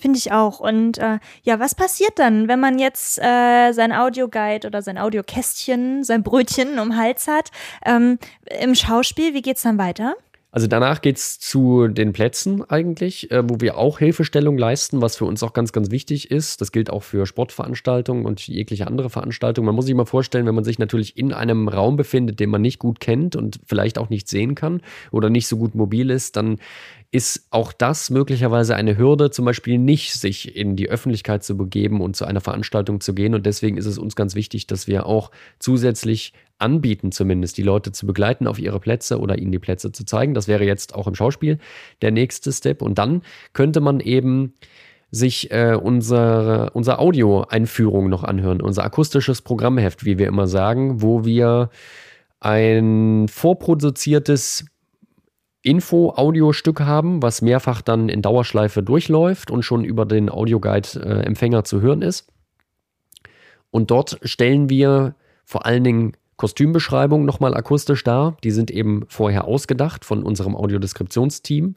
Finde ich auch. Und äh, ja, was passiert dann, wenn man jetzt äh, sein Audioguide oder sein Audiokästchen, sein Brötchen um Hals hat? Ähm, Im Schauspiel, wie geht's dann weiter? Also danach geht es zu den Plätzen eigentlich, äh, wo wir auch Hilfestellung leisten, was für uns auch ganz, ganz wichtig ist. Das gilt auch für Sportveranstaltungen und jegliche andere Veranstaltungen. Man muss sich mal vorstellen, wenn man sich natürlich in einem Raum befindet, den man nicht gut kennt und vielleicht auch nicht sehen kann oder nicht so gut mobil ist, dann ist auch das möglicherweise eine Hürde, zum Beispiel nicht sich in die Öffentlichkeit zu begeben und zu einer Veranstaltung zu gehen. Und deswegen ist es uns ganz wichtig, dass wir auch zusätzlich anbieten, zumindest die Leute zu begleiten auf ihre Plätze oder ihnen die Plätze zu zeigen. Das wäre jetzt auch im Schauspiel der nächste Step. Und dann könnte man eben sich äh, unsere, unsere Audio-Einführung noch anhören, unser akustisches Programmheft, wie wir immer sagen, wo wir ein vorproduziertes Info-Audiostück haben, was mehrfach dann in Dauerschleife durchläuft und schon über den Audioguide-Empfänger äh, zu hören ist. Und dort stellen wir vor allen Dingen Kostümbeschreibungen nochmal akustisch dar. Die sind eben vorher ausgedacht von unserem Audiodeskriptionsteam.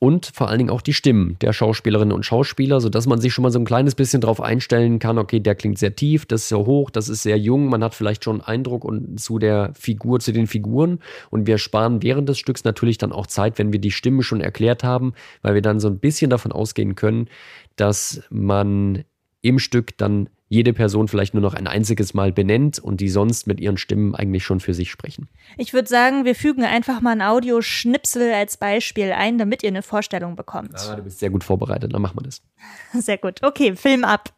Und vor allen Dingen auch die Stimmen der Schauspielerinnen und Schauspieler, sodass man sich schon mal so ein kleines bisschen darauf einstellen kann, okay, der klingt sehr tief, das ist sehr hoch, das ist sehr jung, man hat vielleicht schon einen Eindruck und zu der Figur, zu den Figuren. Und wir sparen während des Stücks natürlich dann auch Zeit, wenn wir die Stimme schon erklärt haben, weil wir dann so ein bisschen davon ausgehen können, dass man im Stück dann jede Person vielleicht nur noch ein einziges Mal benennt und die sonst mit ihren Stimmen eigentlich schon für sich sprechen. Ich würde sagen, wir fügen einfach mal ein Audioschnipsel als Beispiel ein, damit ihr eine Vorstellung bekommt. Ah, du bist sehr gut vorbereitet, dann machen wir das. Sehr gut. Okay, Film ab.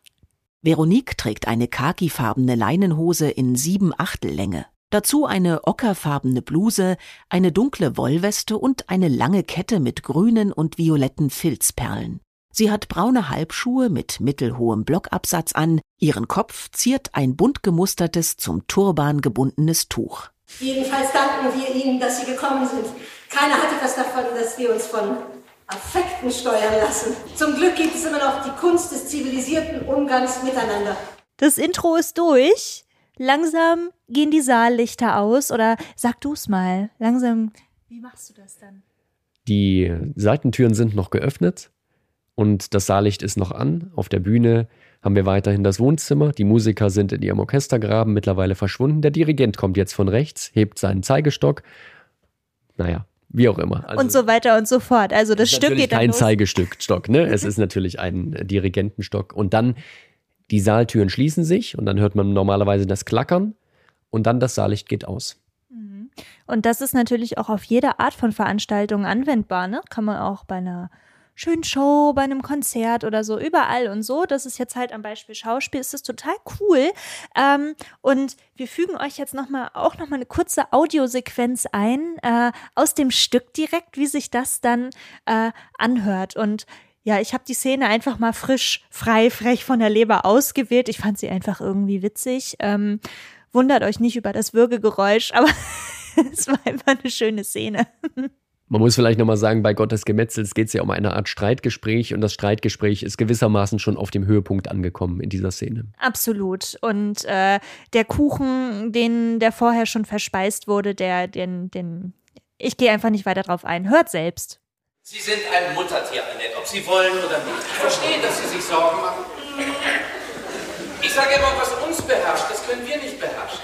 Veronique trägt eine khakifarbene Leinenhose in sieben Achtellänge. Dazu eine ockerfarbene Bluse, eine dunkle Wollweste und eine lange Kette mit grünen und violetten Filzperlen. Sie hat braune Halbschuhe mit mittelhohem Blockabsatz an, ihren Kopf ziert ein bunt gemustertes, zum Turban gebundenes Tuch. Jedenfalls danken wir Ihnen, dass Sie gekommen sind. Keiner hat etwas davon, dass wir uns von Affekten steuern lassen. Zum Glück gibt es immer noch die Kunst des zivilisierten Umgangs miteinander. Das Intro ist durch. Langsam gehen die Saallichter aus. Oder sag du's mal. Langsam. Wie machst du das dann? Die Seitentüren sind noch geöffnet und das Saallicht ist noch an. Auf der Bühne haben wir weiterhin das Wohnzimmer. Die Musiker sind in ihrem Orchestergraben mittlerweile verschwunden. Der Dirigent kommt jetzt von rechts, hebt seinen Zeigestock. Naja, wie auch immer. Also und so weiter und so fort. Also das Stück geht dann kein los. Zeigestückstock, ne? Es ist natürlich ein Dirigentenstock. Und dann die Saaltüren schließen sich und dann hört man normalerweise das Klackern und dann das Saallicht geht aus. Mhm. Und das ist natürlich auch auf jede Art von Veranstaltung anwendbar, ne? Kann man auch bei einer schönen Show, bei einem Konzert oder so, überall und so. Das ist jetzt halt am Beispiel Schauspiel, ist das total cool. Ähm, und wir fügen euch jetzt noch mal, auch noch mal eine kurze Audiosequenz ein, äh, aus dem Stück direkt, wie sich das dann äh, anhört. Und ja, ich habe die Szene einfach mal frisch, frei, frech von der Leber ausgewählt. Ich fand sie einfach irgendwie witzig. Ähm, wundert euch nicht über das Würgegeräusch, aber es war einfach eine schöne Szene. Man muss vielleicht nochmal sagen, bei Gottes Gemetzels geht es ja um eine Art Streitgespräch und das Streitgespräch ist gewissermaßen schon auf dem Höhepunkt angekommen in dieser Szene. Absolut. Und äh, der Kuchen, den der vorher schon verspeist wurde, der, den, den, ich gehe einfach nicht weiter drauf ein. Hört selbst. Sie sind ein Muttertier, Annette, ob Sie wollen oder nicht. Ich verstehe, dass Sie sich Sorgen machen. Ich sage immer, was uns beherrscht, das können wir nicht beherrschen.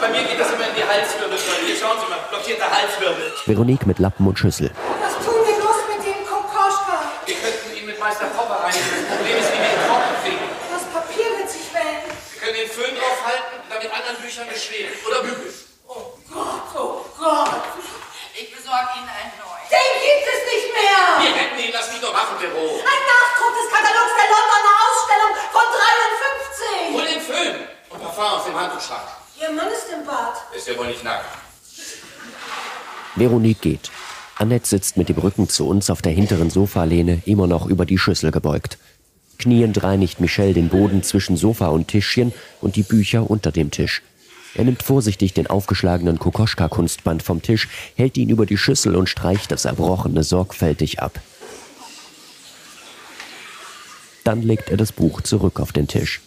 Bei mir geht das immer in die Halswirbelsäule. Hier schauen Sie mal, blockierter Halswirbel. Veronique mit Lappen und Schüssel. Was tun wir los mit dem Kokoschka? Wir könnten ihn mit Meister Popper reinigen. Das Problem ist, wie wir ihn trocken kriegen. Das Papier wird sich wenden. Wir können den Föhn draufhalten und dann mit anderen Büchern beschweren. Oder Bügel. Oh Gott, oh Gott. Ich besorge Ihnen ein neues. Den gibt es nicht mehr. Wir retten ihn, lass mich doch machen, Büro. Ein Nachdruck des Katalogs der Londoner Ausstellung von 53. Hol den Föhn und Parfum aus dem Handtuchschrank. Ihr Mann ist im Bad. Ist ja wohl nicht nackt. Veronique geht. Annette sitzt mit dem Rücken zu uns auf der hinteren Sofalehne, immer noch über die Schüssel gebeugt. Kniend reinigt Michel den Boden zwischen Sofa und Tischchen und die Bücher unter dem Tisch. Er nimmt vorsichtig den aufgeschlagenen Kokoschka-Kunstband vom Tisch, hält ihn über die Schüssel und streicht das Erbrochene sorgfältig ab. Dann legt er das Buch zurück auf den Tisch.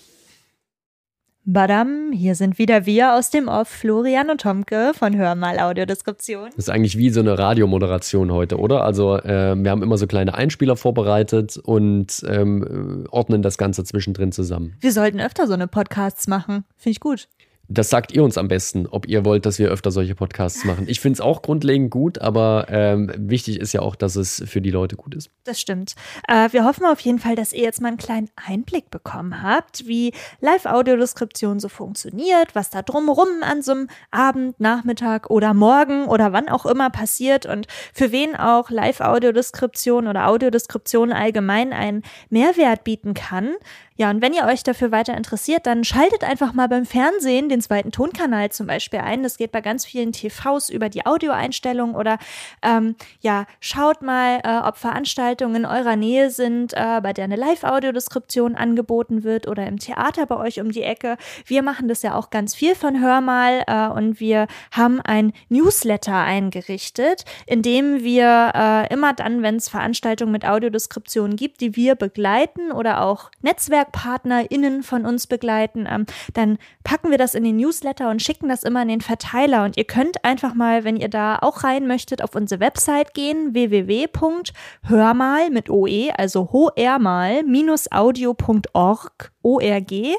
Badam, hier sind wieder wir aus dem Off, Florian und Tomke von Hör mal Audiodeskription. Das ist eigentlich wie so eine Radiomoderation heute, oder? Also äh, wir haben immer so kleine Einspieler vorbereitet und ähm, ordnen das Ganze zwischendrin zusammen. Wir sollten öfter so eine Podcasts machen. Finde ich gut. Das sagt ihr uns am besten, ob ihr wollt, dass wir öfter solche Podcasts machen. Ich finde es auch grundlegend gut, aber ähm, wichtig ist ja auch, dass es für die Leute gut ist. Das stimmt. Äh, wir hoffen auf jeden Fall, dass ihr jetzt mal einen kleinen Einblick bekommen habt, wie Live-Audiodeskription so funktioniert, was da drumherum an so einem Abend, Nachmittag oder Morgen oder wann auch immer passiert und für wen auch Live-Audiodeskription oder Audiodeskription allgemein einen Mehrwert bieten kann. Ja, und wenn ihr euch dafür weiter interessiert, dann schaltet einfach mal beim Fernsehen den zweiten Tonkanal zum Beispiel ein. Das geht bei ganz vielen TVs über die Audioeinstellung oder ähm, ja, schaut mal, äh, ob Veranstaltungen in eurer Nähe sind, äh, bei der eine Live-Audiodeskription angeboten wird oder im Theater bei euch um die Ecke. Wir machen das ja auch ganz viel von Hör mal äh, und wir haben ein Newsletter eingerichtet, in dem wir äh, immer dann, wenn es Veranstaltungen mit Audiodeskription gibt, die wir begleiten oder auch Netzwerk PartnerInnen von uns begleiten, ähm, dann packen wir das in den Newsletter und schicken das immer in den Verteiler. Und ihr könnt einfach mal, wenn ihr da auch rein möchtet, auf unsere Website gehen, www.hörmal mit OE, also hoermal-audio.org, ORG. Äh,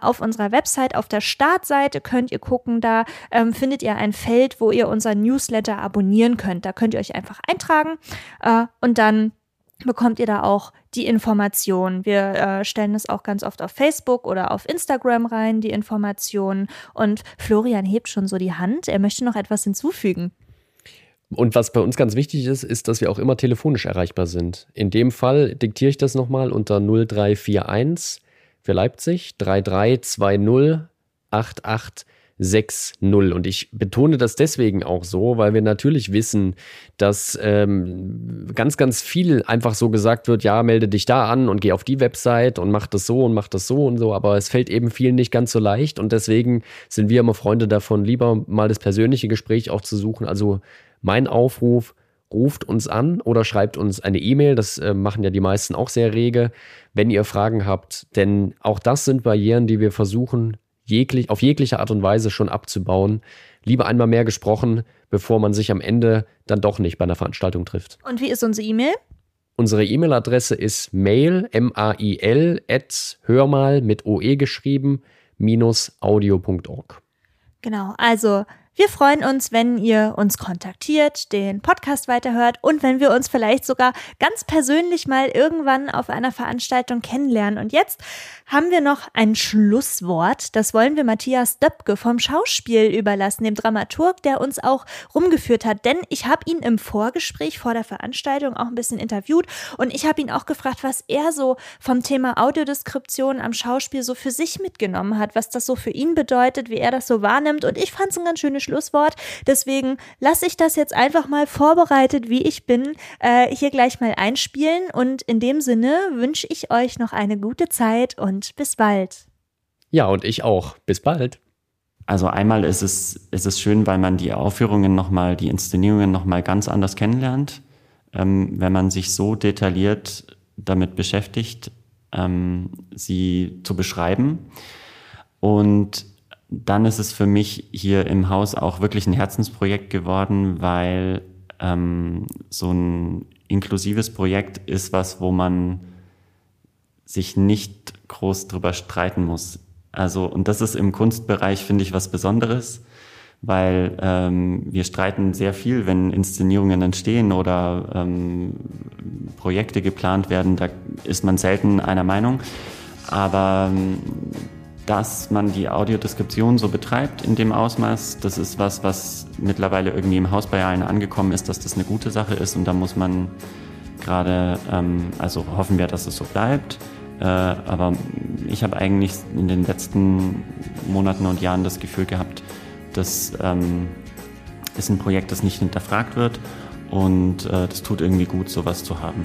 auf unserer Website, auf der Startseite könnt ihr gucken, da ähm, findet ihr ein Feld, wo ihr unseren Newsletter abonnieren könnt. Da könnt ihr euch einfach eintragen äh, und dann bekommt ihr da auch die Informationen. Wir äh, stellen es auch ganz oft auf Facebook oder auf Instagram rein, die Informationen. Und Florian hebt schon so die Hand. Er möchte noch etwas hinzufügen. Und was bei uns ganz wichtig ist, ist, dass wir auch immer telefonisch erreichbar sind. In dem Fall diktiere ich das nochmal unter 0341 für Leipzig 3320 88 6-0. Und ich betone das deswegen auch so, weil wir natürlich wissen, dass ähm, ganz, ganz viel einfach so gesagt wird, ja, melde dich da an und geh auf die Website und mach das so und mach das so und so, aber es fällt eben vielen nicht ganz so leicht und deswegen sind wir immer Freunde davon, lieber mal das persönliche Gespräch auch zu suchen. Also mein Aufruf, ruft uns an oder schreibt uns eine E-Mail. Das äh, machen ja die meisten auch sehr rege, wenn ihr Fragen habt. Denn auch das sind Barrieren, die wir versuchen jeglich, auf jegliche Art und Weise schon abzubauen. Lieber einmal mehr gesprochen, bevor man sich am Ende dann doch nicht bei einer Veranstaltung trifft. Und wie ist unsere E-Mail? Unsere E-Mail-Adresse ist mail, M-A-I-L, at hörmal mit OE geschrieben, minus audio.org. Genau, also wir freuen uns, wenn ihr uns kontaktiert, den Podcast weiterhört und wenn wir uns vielleicht sogar ganz persönlich mal irgendwann auf einer Veranstaltung kennenlernen. Und jetzt haben wir noch ein Schlusswort. Das wollen wir Matthias Döpke vom Schauspiel überlassen, dem Dramaturg, der uns auch rumgeführt hat. Denn ich habe ihn im Vorgespräch vor der Veranstaltung auch ein bisschen interviewt und ich habe ihn auch gefragt, was er so vom Thema Audiodeskription am Schauspiel so für sich mitgenommen hat, was das so für ihn bedeutet, wie er das so wahrnimmt. Und ich fand es ein ganz schönes Schlusswort. Deswegen lasse ich das jetzt einfach mal vorbereitet, wie ich bin, äh, hier gleich mal einspielen. Und in dem Sinne wünsche ich euch noch eine gute Zeit und bis bald. Ja, und ich auch. Bis bald. Also einmal ist es, ist es schön, weil man die Aufführungen nochmal, die Inszenierungen nochmal ganz anders kennenlernt, ähm, wenn man sich so detailliert damit beschäftigt, ähm, sie zu beschreiben. Und dann ist es für mich hier im Haus auch wirklich ein Herzensprojekt geworden, weil ähm, so ein inklusives Projekt ist was, wo man sich nicht groß drüber streiten muss. Also, und das ist im Kunstbereich, finde ich, was Besonderes, weil ähm, wir streiten sehr viel, wenn Inszenierungen entstehen oder ähm, Projekte geplant werden, da ist man selten einer Meinung. Aber ähm, dass man die Audiodeskription so betreibt in dem Ausmaß, das ist was, was mittlerweile irgendwie im Haus bei allen angekommen ist, dass das eine gute Sache ist und da muss man gerade, ähm, also hoffen wir, dass es so bleibt. Äh, aber ich habe eigentlich in den letzten Monaten und Jahren das Gefühl gehabt, dass ähm, ist ein Projekt, das nicht hinterfragt wird und äh, das tut irgendwie gut, sowas zu haben.